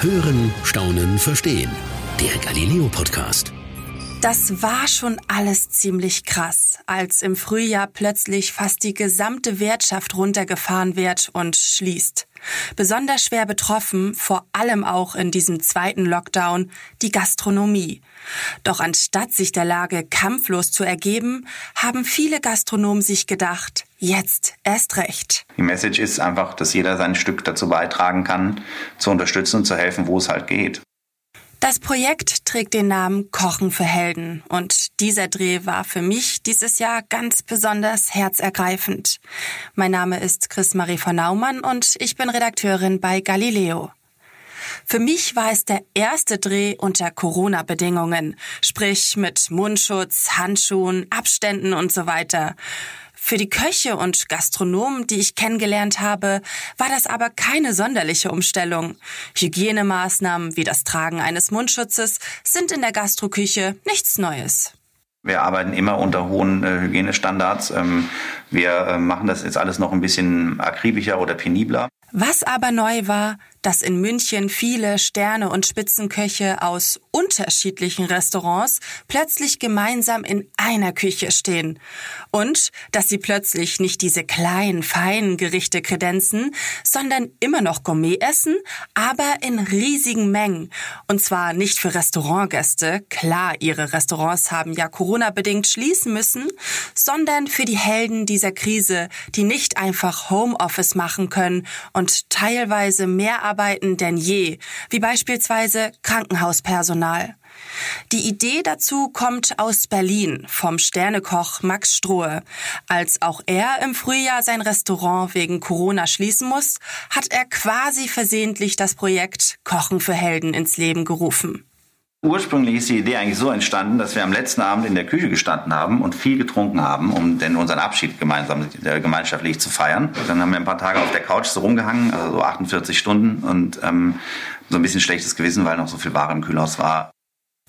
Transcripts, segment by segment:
Hören, Staunen, Verstehen. Der Galileo Podcast. Das war schon alles ziemlich krass, als im Frühjahr plötzlich fast die gesamte Wirtschaft runtergefahren wird und schließt. Besonders schwer betroffen, vor allem auch in diesem zweiten Lockdown, die Gastronomie. Doch anstatt sich der Lage kampflos zu ergeben, haben viele Gastronomen sich gedacht, jetzt erst recht. Die Message ist einfach, dass jeder sein Stück dazu beitragen kann, zu unterstützen und zu helfen, wo es halt geht. Das Projekt trägt den Namen Kochen für Helden und dieser Dreh war für mich dieses Jahr ganz besonders herzergreifend. Mein Name ist Chris-Marie von Naumann und ich bin Redakteurin bei Galileo. Für mich war es der erste Dreh unter Corona-Bedingungen, sprich mit Mundschutz, Handschuhen, Abständen und so weiter. Für die Köche und Gastronomen, die ich kennengelernt habe, war das aber keine sonderliche Umstellung. Hygienemaßnahmen wie das Tragen eines Mundschutzes sind in der Gastroküche nichts Neues. Wir arbeiten immer unter hohen äh, Hygienestandards. Ähm, wir äh, machen das jetzt alles noch ein bisschen akribischer oder penibler. Was aber neu war, dass in München viele Sterne und Spitzenköche aus unterschiedlichen Restaurants plötzlich gemeinsam in einer Küche stehen. Und dass sie plötzlich nicht diese kleinen, feinen Gerichte kredenzen, sondern immer noch Gourmet essen, aber in riesigen Mengen. Und zwar nicht für Restaurantgäste, klar, ihre Restaurants haben ja Corona-bedingt schließen müssen, sondern für die Helden dieser Krise, die nicht einfach Homeoffice machen können und teilweise mehr arbeiten denn je, wie beispielsweise Krankenhauspersonal. Die Idee dazu kommt aus Berlin vom Sternekoch Max Strohe. Als auch er im Frühjahr sein Restaurant wegen Corona schließen muss, hat er quasi versehentlich das Projekt Kochen für Helden ins Leben gerufen. Ursprünglich ist die Idee eigentlich so entstanden, dass wir am letzten Abend in der Küche gestanden haben und viel getrunken haben, um denn unseren Abschied gemeinsam äh, gemeinschaftlich zu feiern. Dann haben wir ein paar Tage auf der Couch so rumgehangen, also so 48 Stunden und ähm, so ein bisschen schlechtes Gewissen, weil noch so viel Ware im Kühlhaus war.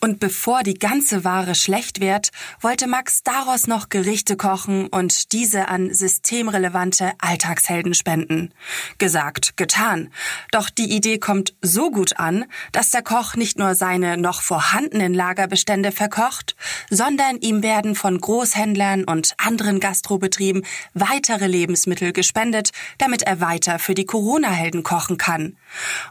Und bevor die ganze Ware schlecht wird, wollte Max daraus noch Gerichte kochen und diese an systemrelevante Alltagshelden spenden. Gesagt, getan. Doch die Idee kommt so gut an, dass der Koch nicht nur seine noch vorhandenen Lagerbestände verkocht, sondern ihm werden von Großhändlern und anderen Gastrobetrieben weitere Lebensmittel gespendet, damit er weiter für die Corona-Helden kochen kann.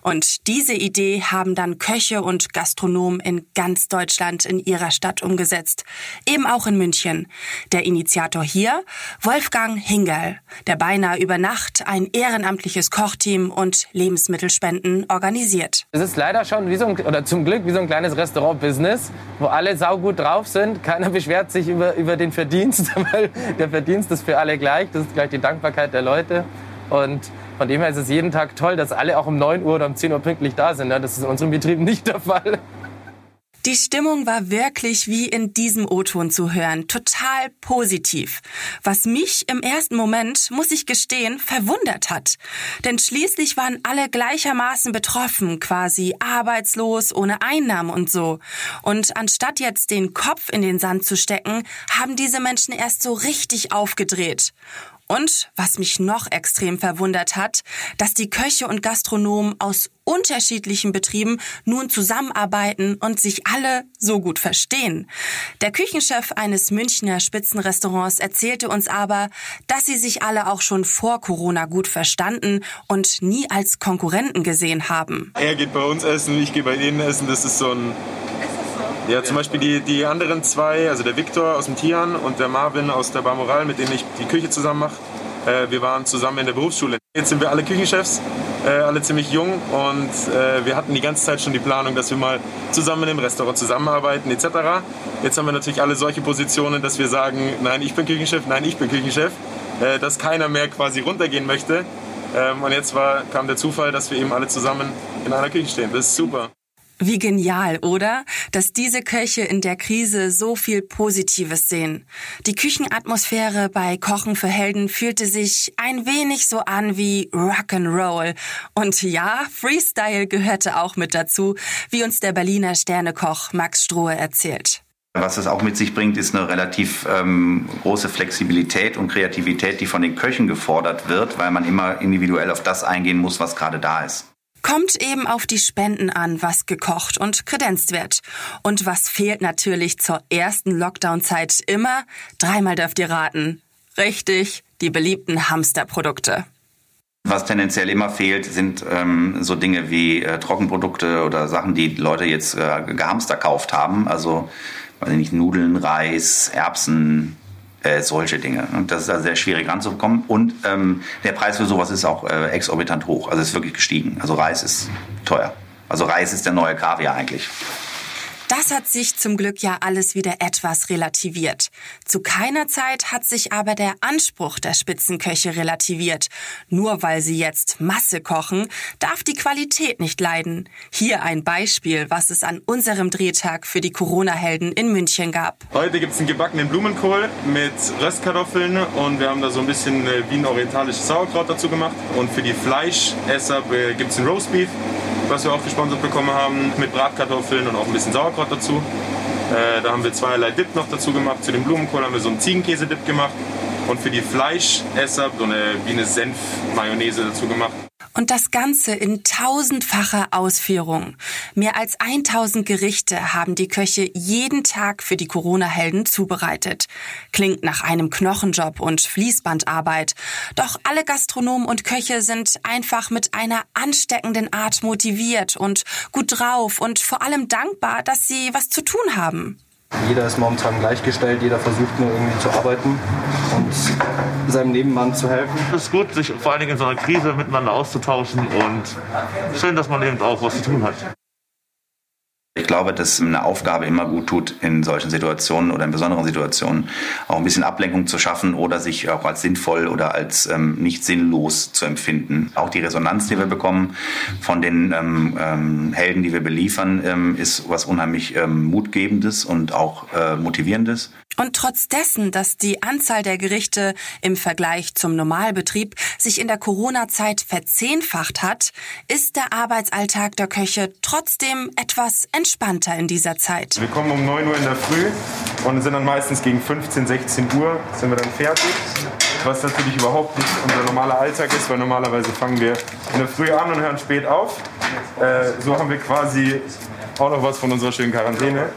Und diese Idee haben dann Köche und Gastronomen in ganz Deutschland in ihrer Stadt umgesetzt. Eben auch in München. Der Initiator hier, Wolfgang Hingerl, der beinahe über Nacht ein ehrenamtliches Kochteam und Lebensmittelspenden organisiert. Es ist leider schon wie so ein, oder zum Glück wie so ein kleines Restaurant-Business, wo alle saugut drauf sind. Keiner beschwert sich über, über den Verdienst, weil der Verdienst ist für alle gleich. Das ist gleich die Dankbarkeit der Leute. Und von dem her ist es jeden Tag toll, dass alle auch um 9 Uhr oder um 10 Uhr pünktlich da sind. Das ist in unserem Betrieb nicht der Fall. Die Stimmung war wirklich wie in diesem O-Ton zu hören, total positiv. Was mich im ersten Moment, muss ich gestehen, verwundert hat. Denn schließlich waren alle gleichermaßen betroffen, quasi arbeitslos, ohne Einnahmen und so. Und anstatt jetzt den Kopf in den Sand zu stecken, haben diese Menschen erst so richtig aufgedreht. Und was mich noch extrem verwundert hat, dass die Köche und Gastronomen aus unterschiedlichen Betrieben nun zusammenarbeiten und sich alle so gut verstehen. Der Küchenchef eines Münchner Spitzenrestaurants erzählte uns aber, dass sie sich alle auch schon vor Corona gut verstanden und nie als Konkurrenten gesehen haben. Er geht bei uns essen, ich gehe bei ihnen essen. Das ist so ein ja, zum Beispiel die, die anderen zwei, also der Viktor aus dem Tian und der Marvin aus der Bar Moral, mit denen ich die Küche zusammen mache. Äh, wir waren zusammen in der Berufsschule. Jetzt sind wir alle Küchenchefs, äh, alle ziemlich jung und äh, wir hatten die ganze Zeit schon die Planung, dass wir mal zusammen im Restaurant zusammenarbeiten etc. Jetzt haben wir natürlich alle solche Positionen, dass wir sagen, nein, ich bin Küchenchef, nein, ich bin Küchenchef, äh, dass keiner mehr quasi runtergehen möchte. Ähm, und jetzt war, kam der Zufall, dass wir eben alle zusammen in einer Küche stehen. Das ist super. Wie genial, oder? Dass diese Köche in der Krise so viel Positives sehen. Die Küchenatmosphäre bei Kochen für Helden fühlte sich ein wenig so an wie Rock'n'Roll. Und ja, Freestyle gehörte auch mit dazu, wie uns der Berliner Sternekoch Max Strohe erzählt. Was es auch mit sich bringt, ist eine relativ ähm, große Flexibilität und Kreativität, die von den Köchen gefordert wird, weil man immer individuell auf das eingehen muss, was gerade da ist. Kommt eben auf die Spenden an, was gekocht und kredenzt wird. Und was fehlt natürlich zur ersten Lockdown-Zeit immer? Dreimal dürft ihr raten. Richtig, die beliebten Hamsterprodukte. Was tendenziell immer fehlt, sind ähm, so Dinge wie äh, Trockenprodukte oder Sachen, die Leute jetzt äh, gehamster kauft haben. Also, weiß ich nicht, Nudeln, Reis, Erbsen, äh, solche Dinge. Und das ist also sehr schwierig ranzubekommen. Und ähm, der Preis für sowas ist auch äh, exorbitant hoch. Also ist wirklich gestiegen. Also Reis ist teuer. Also Reis ist der neue Kaviar eigentlich. Das hat sich zum Glück ja alles wieder etwas relativiert. Zu keiner Zeit hat sich aber der Anspruch der Spitzenköche relativiert. Nur weil sie jetzt Masse kochen, darf die Qualität nicht leiden. Hier ein Beispiel, was es an unserem Drehtag für die Corona-Helden in München gab. Heute gibt es einen gebackenen Blumenkohl mit Röstkartoffeln und wir haben da so ein bisschen äh, wie ein orientalisches Sauerkraut dazu gemacht. Und für die Fleischesser äh, gibt es ein Roastbeef was wir auch gesponsert bekommen haben, mit Bratkartoffeln und auch ein bisschen Sauerkraut dazu. Äh, da haben wir zweierlei Dip noch dazu gemacht. Zu dem Blumenkohl haben wir so einen Ziegenkäse-Dip gemacht. Und für die Fleischesser so eine, wie eine Senf-Mayonnaise dazu gemacht. Und das Ganze in tausendfacher Ausführung. Mehr als 1000 Gerichte haben die Köche jeden Tag für die Corona-Helden zubereitet. Klingt nach einem Knochenjob und Fließbandarbeit. Doch alle Gastronomen und Köche sind einfach mit einer ansteckenden Art motiviert und gut drauf und vor allem dankbar, dass sie was zu tun haben. Jeder ist momentan gleichgestellt, jeder versucht nur irgendwie zu arbeiten und seinem Nebenmann zu helfen. Es ist gut, sich vor allen Dingen in so einer Krise miteinander auszutauschen und schön, dass man eben auch was zu tun hat. Ich glaube, dass eine Aufgabe immer gut tut, in solchen Situationen oder in besonderen Situationen auch ein bisschen Ablenkung zu schaffen oder sich auch als sinnvoll oder als ähm, nicht sinnlos zu empfinden. Auch die Resonanz, die wir bekommen von den ähm, ähm, Helden, die wir beliefern, ähm, ist was unheimlich ähm, Mutgebendes und auch äh, Motivierendes. Und trotz dessen, dass die Anzahl der Gerichte im Vergleich zum Normalbetrieb sich in der Corona-Zeit verzehnfacht hat, ist der Arbeitsalltag der Köche trotzdem etwas entspannter in dieser Zeit. Wir kommen um 9 Uhr in der Früh und sind dann meistens gegen 15, 16 Uhr sind wir dann fertig. Was natürlich überhaupt nicht unser normaler Alltag ist, weil normalerweise fangen wir in der Früh an und hören spät auf. Äh, so haben wir quasi auch noch was von unserer schönen Quarantäne.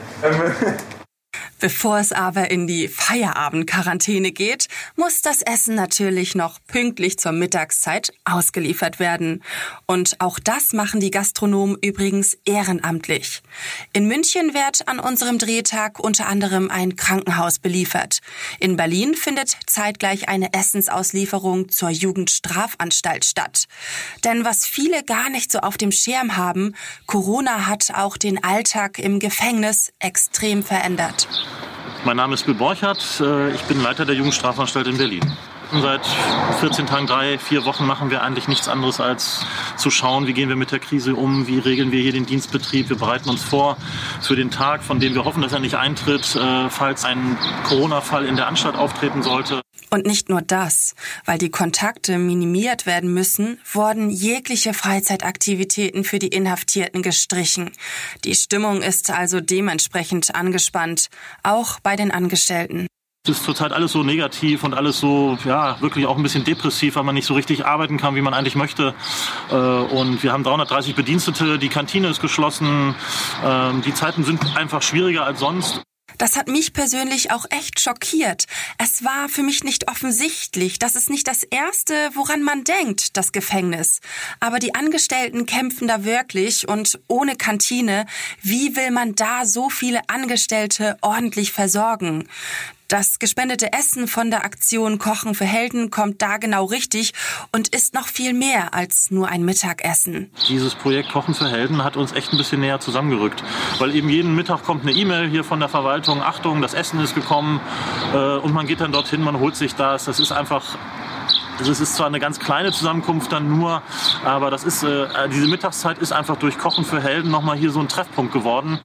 Bevor es aber in die Feierabendquarantäne geht, muss das Essen natürlich noch pünktlich zur Mittagszeit ausgeliefert werden. Und auch das machen die Gastronomen übrigens ehrenamtlich. In München wird an unserem Drehtag unter anderem ein Krankenhaus beliefert. In Berlin findet zeitgleich eine Essensauslieferung zur Jugendstrafanstalt statt. Denn was viele gar nicht so auf dem Schirm haben, Corona hat auch den Alltag im Gefängnis extrem verändert. Mein Name ist Bill Borchardt, äh, ich bin Leiter der Jugendstrafanstalt in Berlin. Seit 14 Tagen, drei, vier Wochen machen wir eigentlich nichts anderes als zu schauen, wie gehen wir mit der Krise um, wie regeln wir hier den Dienstbetrieb. Wir bereiten uns vor für den Tag, von dem wir hoffen, dass er nicht eintritt, äh, falls ein Corona-Fall in der Anstalt auftreten sollte. Und nicht nur das, weil die Kontakte minimiert werden müssen, wurden jegliche Freizeitaktivitäten für die Inhaftierten gestrichen. Die Stimmung ist also dementsprechend angespannt, auch bei den Angestellten. Es ist zurzeit alles so negativ und alles so, ja, wirklich auch ein bisschen depressiv, weil man nicht so richtig arbeiten kann, wie man eigentlich möchte. Äh, und wir haben 330 Bedienstete, die Kantine ist geschlossen. Ähm, die Zeiten sind einfach schwieriger als sonst. Das hat mich persönlich auch echt schockiert. Es war für mich nicht offensichtlich. Das ist nicht das Erste, woran man denkt, das Gefängnis. Aber die Angestellten kämpfen da wirklich und ohne Kantine, wie will man da so viele Angestellte ordentlich versorgen? Das gespendete Essen von der Aktion Kochen für Helden kommt da genau richtig und ist noch viel mehr als nur ein Mittagessen. Dieses Projekt Kochen für Helden hat uns echt ein bisschen näher zusammengerückt, weil eben jeden Mittag kommt eine E-Mail hier von der Verwaltung, Achtung, das Essen ist gekommen äh, und man geht dann dorthin, man holt sich das. Das ist einfach also es ist zwar eine ganz kleine Zusammenkunft dann nur, aber das ist, äh, diese Mittagszeit ist einfach durch Kochen für Helden nochmal hier so ein Treffpunkt geworden.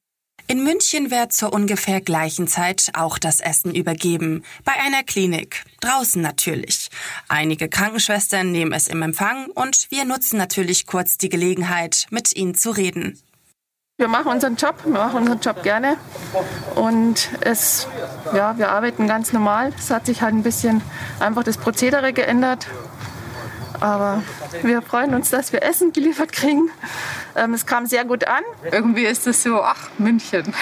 In München wird zur ungefähr gleichen Zeit auch das Essen übergeben. Bei einer Klinik. Draußen natürlich. Einige Krankenschwestern nehmen es im Empfang und wir nutzen natürlich kurz die Gelegenheit, mit ihnen zu reden. Wir machen unseren Job, wir machen unseren Job gerne und es, ja, wir arbeiten ganz normal. Es hat sich halt ein bisschen einfach das Prozedere geändert, Aber wir freuen uns, dass wir Essen geliefert kriegen. Ähm, es kam sehr gut an. Irgendwie ist es so, ach, München.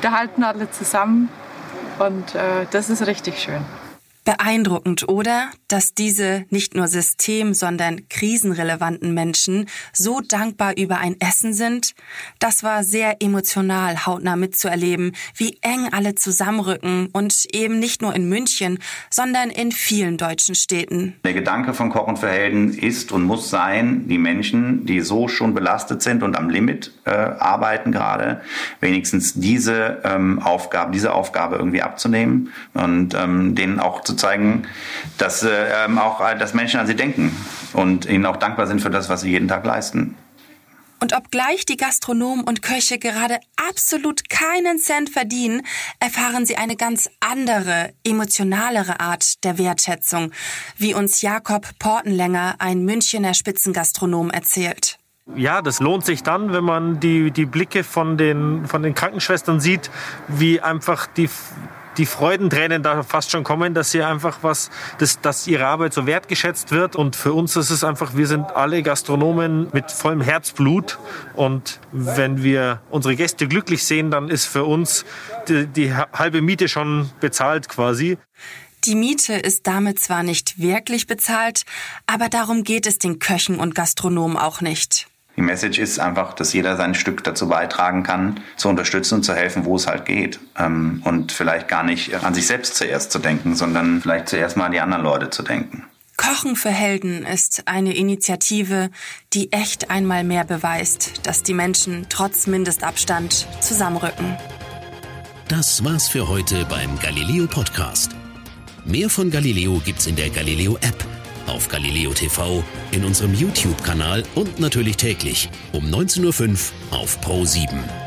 Da halten alle zusammen und äh, das ist richtig schön. Beeindruckend, oder? Dass diese nicht nur system-, sondern krisenrelevanten Menschen so dankbar über ein Essen sind? Das war sehr emotional hautnah mitzuerleben, wie eng alle zusammenrücken und eben nicht nur in München, sondern in vielen deutschen Städten. Der Gedanke von Kochen für Helden ist und muss sein, die Menschen, die so schon belastet sind und am Limit äh, arbeiten gerade, wenigstens diese ähm, Aufgabe, diese Aufgabe irgendwie abzunehmen und ähm, denen auch zu zeigen, dass äh, ähm, auch äh, dass Menschen an sie denken und ihnen auch dankbar sind für das, was sie jeden Tag leisten. Und obgleich die Gastronomen und Köche gerade absolut keinen Cent verdienen, erfahren sie eine ganz andere, emotionalere Art der Wertschätzung, wie uns Jakob Portenlänger, ein Münchener Spitzengastronom, erzählt. Ja, das lohnt sich dann, wenn man die, die Blicke von den, von den Krankenschwestern sieht, wie einfach die, die Freudentränen da fast schon kommen, dass sie einfach was, dass, dass ihre Arbeit so wertgeschätzt wird. Und für uns ist es einfach, wir sind alle Gastronomen mit vollem Herzblut. Und wenn wir unsere Gäste glücklich sehen, dann ist für uns die, die halbe Miete schon bezahlt quasi. Die Miete ist damit zwar nicht wirklich bezahlt, aber darum geht es den Köchen und Gastronomen auch nicht. Die Message ist einfach, dass jeder sein Stück dazu beitragen kann, zu unterstützen und zu helfen, wo es halt geht. Ähm, und vielleicht gar nicht an sich selbst zuerst zu denken, sondern vielleicht zuerst mal an die anderen Leute zu denken. Kochen für Helden ist eine Initiative, die echt einmal mehr beweist, dass die Menschen trotz Mindestabstand zusammenrücken. Das war's für heute beim Galileo Podcast. Mehr von Galileo gibt's in der Galileo App auf Galileo TV, in unserem YouTube-Kanal und natürlich täglich um 19.05 Uhr auf Pro 7.